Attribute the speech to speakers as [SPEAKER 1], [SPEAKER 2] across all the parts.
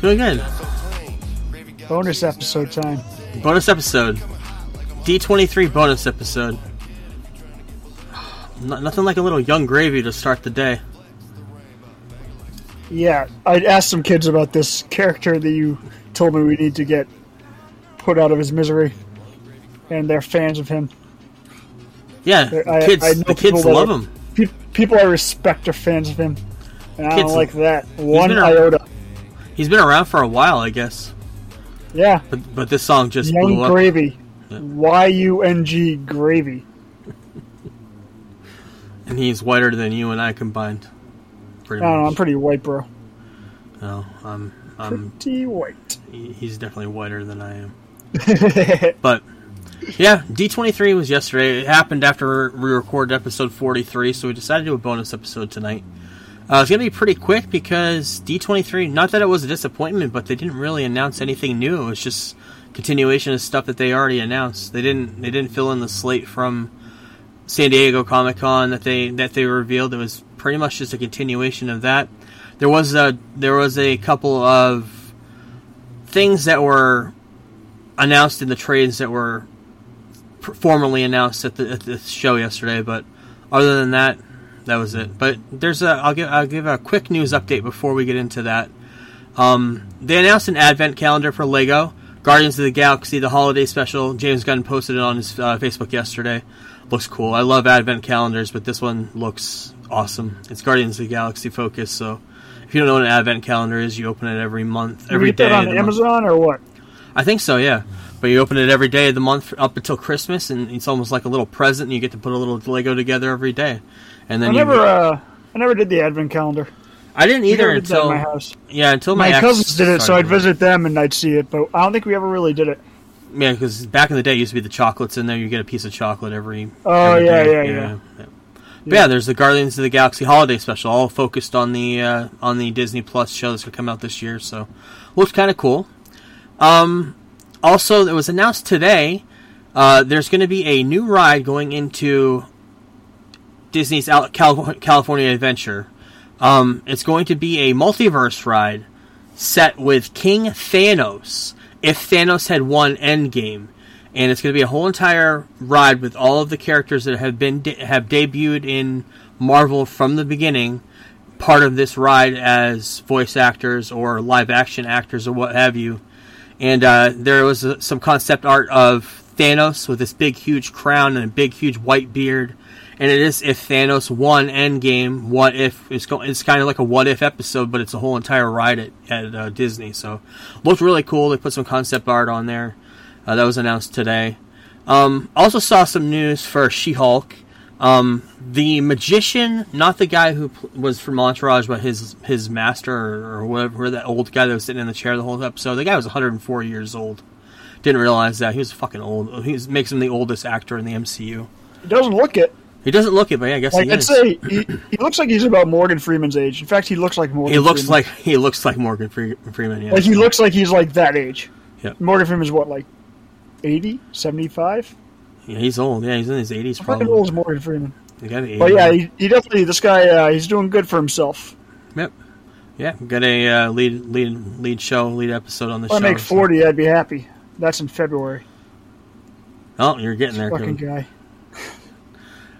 [SPEAKER 1] Doing good.
[SPEAKER 2] Bonus episode time.
[SPEAKER 1] Bonus episode. D23 bonus episode. N- nothing like a little Yung Gravy to start the day.
[SPEAKER 2] Yeah, I asked some kids about this character that you told me we need to get put out of his misery, and they're fans of him.
[SPEAKER 1] Yeah,
[SPEAKER 2] I-
[SPEAKER 1] kids,
[SPEAKER 2] I
[SPEAKER 1] the kids love
[SPEAKER 2] are-
[SPEAKER 1] him.
[SPEAKER 2] Pe- people I respect are fans of him, and I
[SPEAKER 1] Kids-
[SPEAKER 2] don't like that one
[SPEAKER 1] been a-
[SPEAKER 2] iota.
[SPEAKER 1] He's been around for a while, I guess.
[SPEAKER 2] Yeah,
[SPEAKER 1] But but this song just
[SPEAKER 2] Yung
[SPEAKER 1] blew up.
[SPEAKER 2] Gravy,
[SPEAKER 1] Yeah.
[SPEAKER 2] Y U N G Gravy.
[SPEAKER 1] and he's whiter than you and I combined.
[SPEAKER 2] I
[SPEAKER 1] Pretty
[SPEAKER 2] don't know. I'm
[SPEAKER 1] much.
[SPEAKER 2] pretty white, bro.
[SPEAKER 1] No, I'm I'm
[SPEAKER 2] Pretty white.
[SPEAKER 1] he- he's definitely whiter than I am. But yeah, D23 was yesterday. It happened after we recorded episode 43, so we decided to do a bonus episode tonight. Uh, it's going to be pretty quick because D23, not that it was a disappointment, but they didn't really announce anything new. It was just continuation of stuff that they already announced. They didn't they didn't fill in the slate from San Diego Comic Con that they that they revealed. It was pretty much just a continuation of that. There was a there was a couple of things that were announced in the trades that were formally announced at the, at the show yesterday. But other than that, that was it. But there's a I'll give I'll give a quick news update before we get into that. Um, they announced an advent calendar for Lego Guardians of the Galaxy, the holiday special. James Gunn posted it on his uh, Facebook yesterday. Looks cool. I love advent calendars, but this one looks awesome. It's Guardians of the Galaxy focus. So if you don't know what an advent calendar is, you open it every month, every
[SPEAKER 2] that on
[SPEAKER 1] the month.
[SPEAKER 2] Amazon or what?
[SPEAKER 1] I think so, yeah. But you open it every day of the month up until Christmas, and it's almost like a little present. And you get to put a little Lego together every day. And then
[SPEAKER 2] I never, uh, I never did the advent calendar.
[SPEAKER 1] I didn't either
[SPEAKER 2] did
[SPEAKER 1] until
[SPEAKER 2] my house.
[SPEAKER 1] yeah until my,
[SPEAKER 2] My, cousins did it, so I'd visit them and I'd see it. But I don't think we ever really did it.
[SPEAKER 1] Yeah, because back in the day, it used to be the chocolates in there. You get a piece of chocolate every.
[SPEAKER 2] Oh,
[SPEAKER 1] every
[SPEAKER 2] yeah,
[SPEAKER 1] day.
[SPEAKER 2] yeah, yeah.
[SPEAKER 1] But yeah, there's the Guardians of the Galaxy holiday special, all focused on the uh, on the Disney Plus show that's gonna come out this year. So, looks kind of cool. Um, also, it was announced today. Uh, there's going to be a new ride going into Disney's Al- Cal- California Adventure. Um, it's going to be a multiverse ride set with King Thanos. If Thanos had won Endgame, and it's going to be a whole entire ride with all of the characters that have been de- have debuted in Marvel from the beginning, part of this ride as voice actors or live action actors or what have you. And uh, there was uh, some concept art of Thanos with this big, huge crown and a big, huge white beard. And it is if Thanos won Endgame, what if it's go- it's kind of like a what if episode, but it's a whole entire ride at, at uh, Disney. So looked really cool. They put some concept art on there. Uh, that was announced today. Um, also saw some news for She-Hulk. Um, the magician, not the guy who pl- was from Entourage, but his his master or, or whatever, that old guy that was sitting in the chair the whole episode. The guy was 104 years old. Didn't realize that he was fucking old. He makes him the oldest actor in the MCU.
[SPEAKER 2] He doesn't look it.
[SPEAKER 1] He doesn't look it, but yeah, I guess
[SPEAKER 2] Like
[SPEAKER 1] he
[SPEAKER 2] I'd
[SPEAKER 1] is.
[SPEAKER 2] say, he, he looks like he's about Morgan Freeman's age. In fact, he looks like Morgan.
[SPEAKER 1] he looks
[SPEAKER 2] Freeman.
[SPEAKER 1] like he looks like Morgan Fre- Freeman. Yeah,
[SPEAKER 2] like he looks like he's like that age.
[SPEAKER 1] Yeah.
[SPEAKER 2] Morgan Freeman's what, like 80, 75?
[SPEAKER 1] yeah, he's old. Yeah, he's in his 80s
[SPEAKER 2] How fucking
[SPEAKER 1] probably.
[SPEAKER 2] old is Morgan Freeman?
[SPEAKER 1] The guy the
[SPEAKER 2] But yeah, he, he definitely this guy. Uh, he's doing good for himself.
[SPEAKER 1] Yep. Yeah, got a uh, lead lead lead show, lead episode on the
[SPEAKER 2] If I
[SPEAKER 1] show.
[SPEAKER 2] make
[SPEAKER 1] so-
[SPEAKER 2] forty, I'd be happy. That's in February.
[SPEAKER 1] Oh, you're getting there.
[SPEAKER 2] Fucking guy.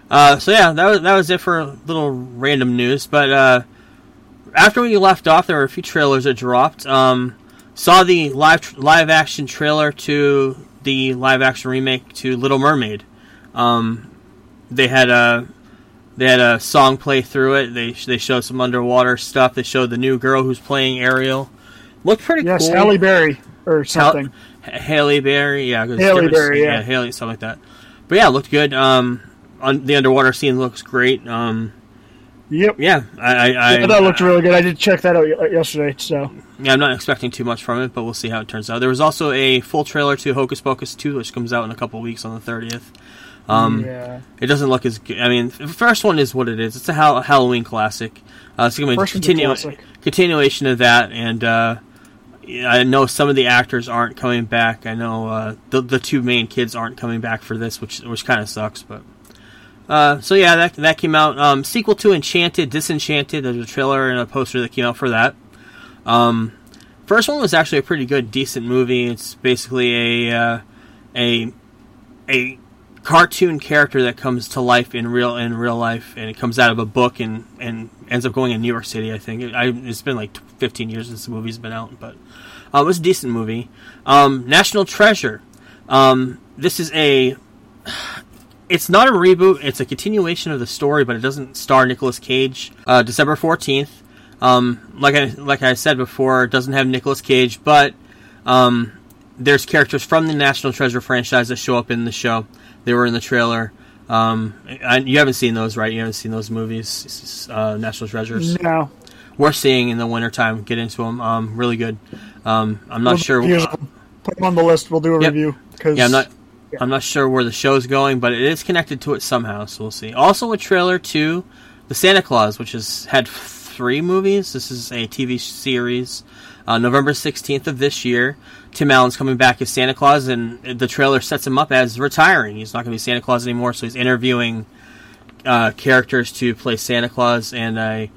[SPEAKER 1] Uh, so yeah, that was that was it for a little random news. But uh, after we left off, there were a few trailers that dropped. Um, saw the live live action trailer to the live action remake to Little Mermaid. Um, they had a they had a song play through it. They they showed some underwater stuff. They showed the new girl who's playing Ariel. Looked pretty
[SPEAKER 2] Yes,
[SPEAKER 1] cool.
[SPEAKER 2] Yes, Halle Berry or something.
[SPEAKER 1] H- Haley Berry, yeah,
[SPEAKER 2] Halle Berry, yeah.
[SPEAKER 1] Haley, something like that. But yeah, looked good. Um, on, the underwater scene looks great. Um,
[SPEAKER 2] Yep.
[SPEAKER 1] yeah, I, I,
[SPEAKER 2] Yeah, that looked really good. I did check that out yesterday. So
[SPEAKER 1] yeah, I'm not expecting too much from it, but we'll see how it turns out. There was also a full trailer to Hocus Pocus 2, which comes out in a couple weeks on the 30th. Um,
[SPEAKER 2] yeah,
[SPEAKER 1] It doesn't look as good. I mean, the first one is what it is. It's a Hall- Halloween classic. Uh, it's going to be a,
[SPEAKER 2] a
[SPEAKER 1] continu- continuation of that, and uh, I know some of the actors aren't coming back. I know uh, the the two main kids aren't coming back for this, which which kind of sucks. But uh, so yeah, that that came out. Um, sequel to Enchanted, Disenchanted. There's a trailer and a poster that came out for that. Um, first one was actually a pretty good, decent movie. It's basically a uh, a a cartoon character that comes to life in real in real life, and it comes out of a book and and ends up going in New York City. I think it, it's been like 15 years since the movie's been out, but uh, it was a decent movie. Um, National Treasure. Um, this is a. It's not a reboot. It's a continuation of the story, but it doesn't star Nicolas Cage. Uh, December 14th. Um, like I like I said before, it doesn't have Nicolas Cage, but um, there's characters from the National Treasure franchise that show up in the show. They were in the trailer. Um, I, you haven't seen those, right? You haven't seen those movies, uh, National Treasures.
[SPEAKER 2] No.
[SPEAKER 1] We're seeing in the wintertime. Get into them. Um, really good. Um, I'm not
[SPEAKER 2] We'll
[SPEAKER 1] sure.
[SPEAKER 2] review. Put them on the list. We'll do a
[SPEAKER 1] Yep.
[SPEAKER 2] review. Cause
[SPEAKER 1] Yeah, I'm not. I'm not sure where the show's going, but it is connected to it somehow. So we'll see. Also, a trailer to the Santa Claus, which has had three movies. This is a TV series. Uh, November 16th of this year, Tim Allen's coming back as Santa Claus, and the trailer sets him up as retiring. He's not going to be Santa Claus anymore, so he's interviewing uh, characters to play Santa Claus. And I,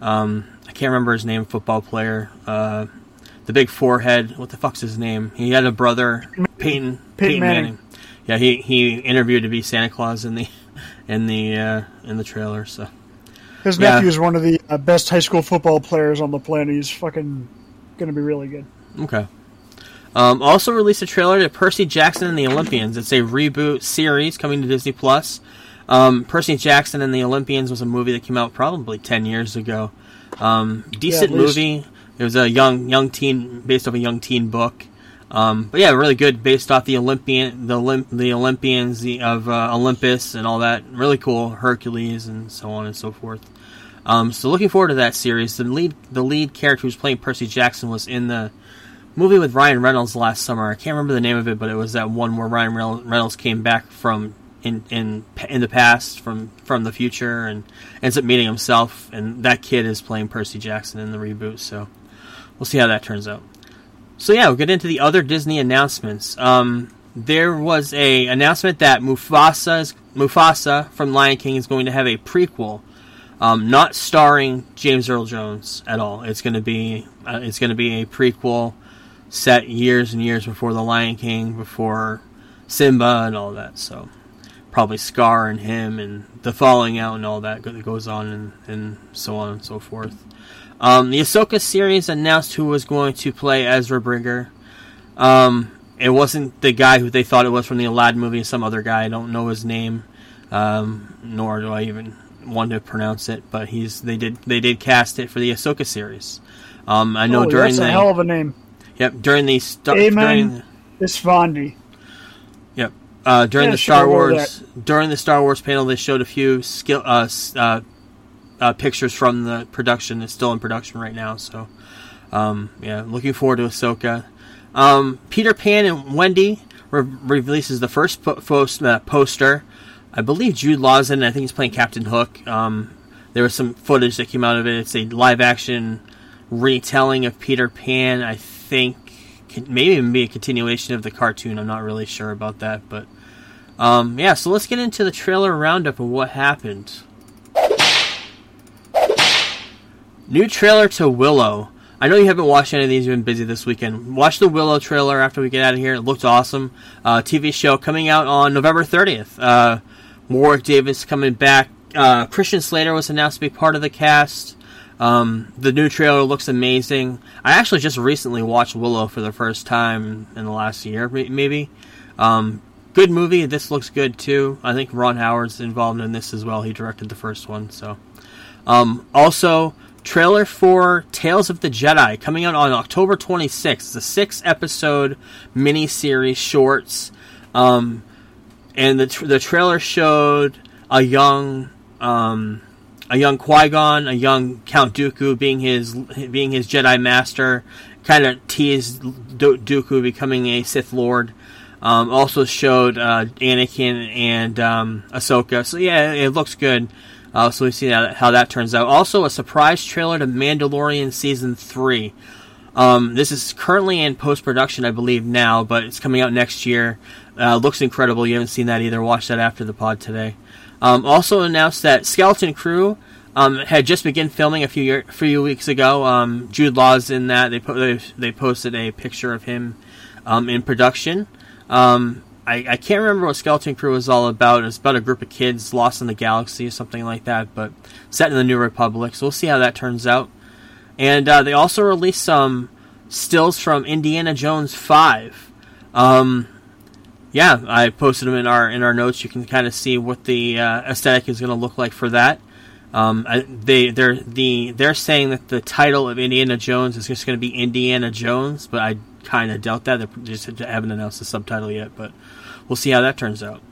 [SPEAKER 1] um, I can't remember his name. Football player, uh, the big forehead. What the fuck's his name? He had a brother, Peyton. Peyton,
[SPEAKER 2] Manning.
[SPEAKER 1] Manning. Yeah, he he interviewed to be Santa Claus in the in the uh, in the trailer. So
[SPEAKER 2] His
[SPEAKER 1] Yeah.
[SPEAKER 2] nephew is one of the uh, best high school football players on the planet. He's fucking gonna be really good.
[SPEAKER 1] okay. Um, also released a trailer to Percy Jackson and the Olympians. It's a reboot series coming to Disney Plus. Um, Percy Jackson and the Olympians was a movie that came out probably ten years ago. Um, decent
[SPEAKER 2] least.
[SPEAKER 1] movie. It was a young young teen based off a young teen book. Um, but yeah, really good based off the Olympian the Olymp- the Olympians the, of uh, Olympus and all that. Really cool Hercules and so on and so forth. Um, so looking forward to that series. The lead the lead character who's playing Percy Jackson was in the movie with Ryan Reynolds last summer. I can't remember the name of it, but it was that one where Ryan Reynolds came back from in in in the past from from the future and ends up meeting himself, and that kid is playing Percy Jackson in the reboot. So we'll see how that turns out. So yeah, we'll get into the other Disney announcements. Um, there was a announcement that Mufasa's Mufasa from Lion King is going to have a prequel, um, not starring James Earl Jones at all. It's going to be uh, it's going to be a prequel set years and years before the Lion King, before Simba and all that. So probably Scar and him and the falling out and all that that goes on and, and so on and so forth. Um, the Ahsoka series announced who was going to play Ezra Bridger. Um, it wasn't the guy who they thought it was from the Aladdin movie, some other guy. I don't know his name, um, nor do I even want to pronounce it. But he's they did they did cast it for the Ahsoka series. Um, I know
[SPEAKER 2] oh,
[SPEAKER 1] during
[SPEAKER 2] that's
[SPEAKER 1] the
[SPEAKER 2] a hell of a name.
[SPEAKER 1] yep during the stu-
[SPEAKER 2] Amen. Esfandi.
[SPEAKER 1] Yep. Uh, during
[SPEAKER 2] Yeah,
[SPEAKER 1] the Star Wars during the Star Wars panel, they showed a few skill uh, uh, uh, pictures from the production. It's still in production right now, so um, yeah, looking forward to Ahsoka. Um, Peter Pan and Wendy re- releases the first po- post- uh, poster. I believe Jude Law's in. I think he's playing Captain Hook. Um, there was some footage that came out of it. It's a live action retelling of Peter Pan. I think maybe even be a continuation of the cartoon. I'm not really sure about that, but um, yeah. So let's get into the trailer roundup of what happened. New trailer to Willow. I know you haven't watched any of these. You've been busy this weekend. Watch the Willow trailer after we get out of here. It looked awesome. Uh, TV show coming out on November 30th. Uh, Warwick Davis coming back. Uh, Christian Slater was announced to be part of the cast. Um, the new trailer looks amazing. I actually just recently watched Willow for the first time in the last year, maybe. Um, good movie. This looks good too. I think Ron Howard's involved in this as well. He directed the first one, so. Um, also, trailer for Tales of the Jedi coming out on October 26th. It's a six episode mini-series shorts. Um, and the, tr- the trailer showed a young um, a young Qui Gon, a young Count Dooku being his being his Jedi master. Kind of teased Do- Dooku becoming a Sith Lord. Um, also showed uh, Anakin and um, Ahsoka. So yeah, it looks good. Uh, so we see how, how that turns out. Also, a surprise trailer to Mandalorian season three. Um, this is currently in post production, I believe now, but it's coming out next year. Uh, looks incredible. You haven't seen that either. Watch that after the pod today. Um, also announced that Skeleton Crew um, had just begun filming a few year, few weeks ago. Um, Jude Law's in that. They, po- they they posted a picture of him um, in production. Um, I, I can't remember what Skeleton Crew was all about. It's about a group of kids lost in the galaxy or something like that, but set in the New Republic. So we'll see how that turns out. And uh, they also released some stills from Indiana Jones Five. Um, yeah, I posted them in our in our notes. You can kind of see what the uh, aesthetic is going to look like for that. Um, I, they they're the they're saying that the title of Indiana Jones is just going to be Indiana Jones, but I kind of doubt that. They just haven't announced the subtitle yet, but we'll see how that turns out.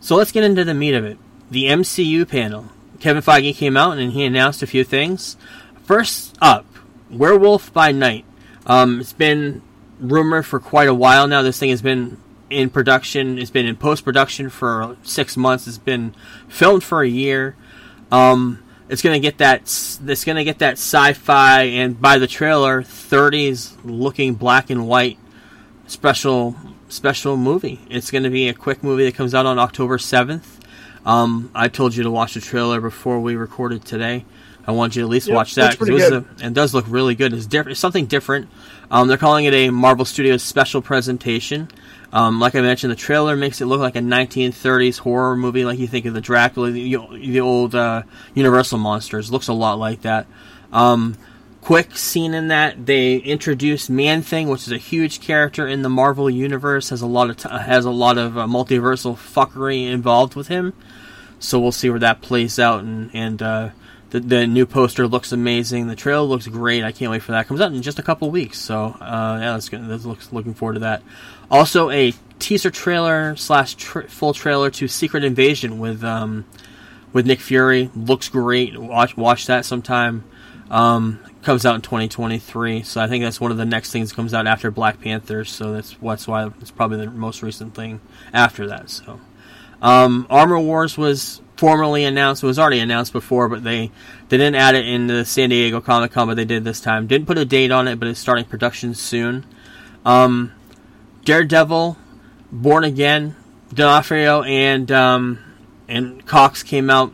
[SPEAKER 1] So let's get into the meat of it. The MCU panel. Kevin Feige came out and he announced a few things. First up, Werewolf by Night. Um, it's been rumored for quite a while now. This thing has been in production. It's been in post production for six months. It's been filmed for a year. Um, it's gonna get that. It's gonna get that sci-fi and by the trailer, 30s looking black and white special special movie. It's gonna be a quick movie that comes out on October 7th. Um, I told you to watch the trailer before we recorded today. I want you to at least
[SPEAKER 2] Yep,
[SPEAKER 1] watch that it, a, it does look really good. It's different. It's something different. Um, they're calling it a Marvel Studios special presentation. Um, like I mentioned, the trailer makes it look like a 1930s horror movie, like you think of the Dracula, the, the old uh, Universal monsters. Looks a lot like that. Um, quick scene in that they introduced Man Thing, which is a huge character in the Marvel universe. has a lot of t- has a lot of uh, multiversal fuckery involved with him. So we'll see where that plays out. And and uh, the the new poster looks amazing. The trailer looks great. I can't wait for that. Comes out in just a couple weeks. So uh, yeah, that's good. That looks looking forward to that. Also a teaser trailer slash full trailer to Secret Invasion with um, with Nick Fury. Looks great. Watch watch that sometime. Um, comes out in 2023, so I think that's one of the next things that comes out after Black Panther. So that's that's why it's probably the most recent thing after that. So, um, Armor Wars was formally announced. It was already announced before, but they they didn't add it in the San Diego Comic Con, but they did this time. Didn't put a date on it, but it's starting production soon. Um, Daredevil, Born Again, D'Onofrio and um, and Cox came out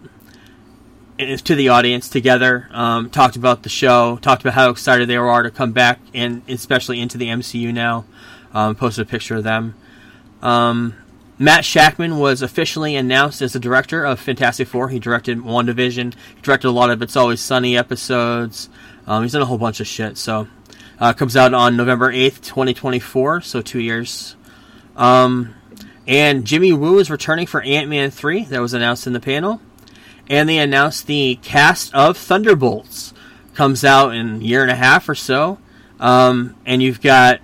[SPEAKER 1] to the audience together, um, talked about the show, talked about how excited they are to come back, and especially into the MCU now. Um, posted a picture of them. Um, Matt Shakman was officially announced as the director of Fantastic Four. He directed WandaVision. He directed a lot of It's Always Sunny episodes. Um, he's done a whole bunch of shit. So, uh, comes out on November 8th, 2024, so two years. Um, and Jimmy Woo is returning for Ant Man 3. That was announced in the panel. And they announced the cast of Thunderbolts. Comes out in a year and a half or so. Um, and you've got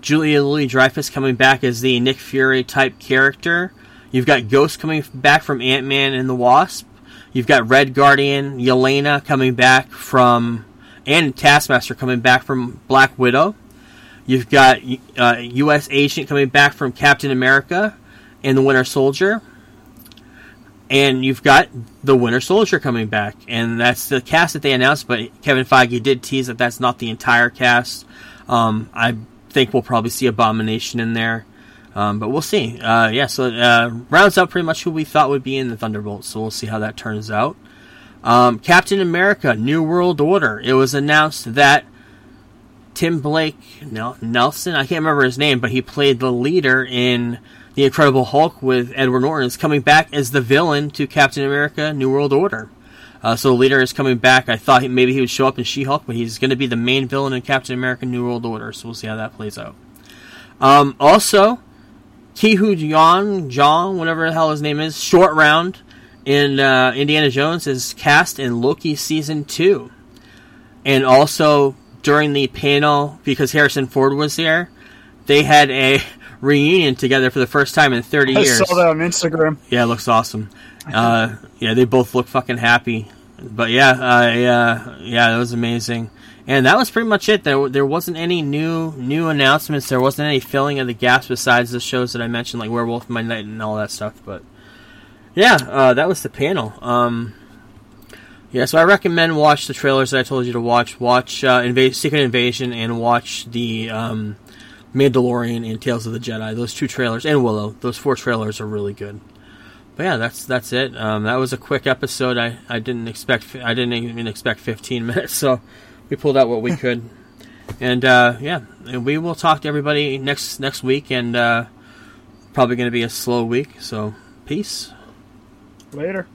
[SPEAKER 1] Julia Louis Dreyfus coming back as the Nick Fury type character. You've got Ghost coming back from Ant Man and the Wasp. You've got Red Guardian, Yelena coming back from, and Taskmaster coming back from Black Widow. You've got uh, U.S. Agent coming back from Captain America and the Winter Soldier. And you've got the Winter Soldier coming back. And that's the cast that they announced, but Kevin Feige did tease that that's not the entire cast. Um, I think we'll probably see Abomination in there. Um, but we'll see. Uh, yeah, so uh, rounds out pretty much who we thought would be in the Thunderbolts. So we'll see how that turns out. Um, Captain America: New World Order. It was announced that Tim Blake Nel- Nelson, I can't remember his name, but he played the leader in the Incredible Hulk with Edward Norton. Is coming back as the villain to Captain America: New World Order. Uh, so the leader is coming back. I thought he, maybe he would show up in She-Hulk, but he's going to be the main villain in Captain America: New World Order. So we'll see how that plays out. Um, also, Kihu Jong, Jong, whatever the hell his name is, short round in uh, Indiana Jones is cast in Loki season two, and also during the panel because Harrison Ford was there, they had a reunion together for the first time in 30
[SPEAKER 2] I
[SPEAKER 1] years.
[SPEAKER 2] I saw that on Instagram.
[SPEAKER 1] Yeah, it looks awesome. Uh, yeah, they both look fucking happy. But yeah, uh, yeah, yeah, that was amazing. And that was pretty much it. There, there wasn't any new new announcements. There wasn't any filling of the gaps besides the shows that I mentioned, like Werewolf by Night and all that stuff. But yeah, uh, that was the panel. Um, yeah, so I recommend watch the trailers that I told you to watch. Watch uh, Inva- Secret Invasion and watch the um, Mandalorian and Tales of the Jedi. Those two trailers and Willow. Those four trailers are really good. but yeah, that's that's it. Um, that was a quick episode. I, I didn't expect I didn't even expect 15 minutes, so we pulled out what we could. And uh, yeah, and we will talk to everybody next next week, and uh, probably going to be a slow week. So peace.
[SPEAKER 2] Later.